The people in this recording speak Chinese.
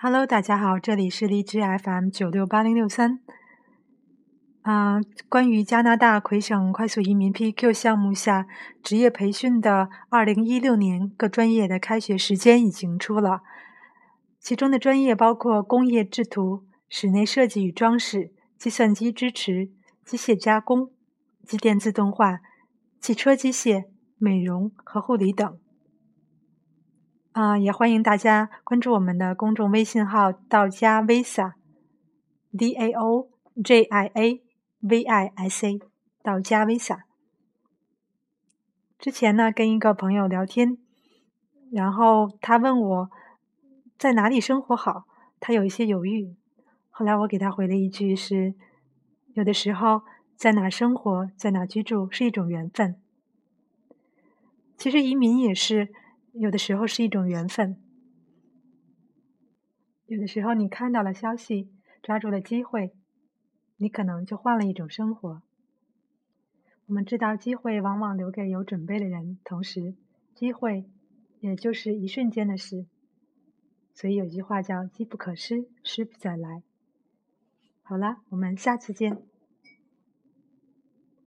Hello，大家好，这里是荔枝 FM 九六八零六三。啊，关于加拿大魁省快速移民 PQ 项目下职业培训的二零一六年各专业的开学时间已经出了，其中的专业包括工业制图、室内设计与装饰、计算机支持、机械加工、机电自动化、汽车机械、美容和护理等。啊，也欢迎大家关注我们的公众微信号“道家 Visa”，D A O J I A V I S A，道家 Visa。之前呢，跟一个朋友聊天，然后他问我在哪里生活好，他有一些犹豫。后来我给他回了一句：是有的时候在哪生活，在哪居住是一种缘分。其实移民也是。有的时候是一种缘分，有的时候你看到了消息，抓住了机会，你可能就换了一种生活。我们知道，机会往往留给有准备的人，同时，机会也就是一瞬间的事。所以有句话叫“机不可失，失不再来”。好了，我们下次见。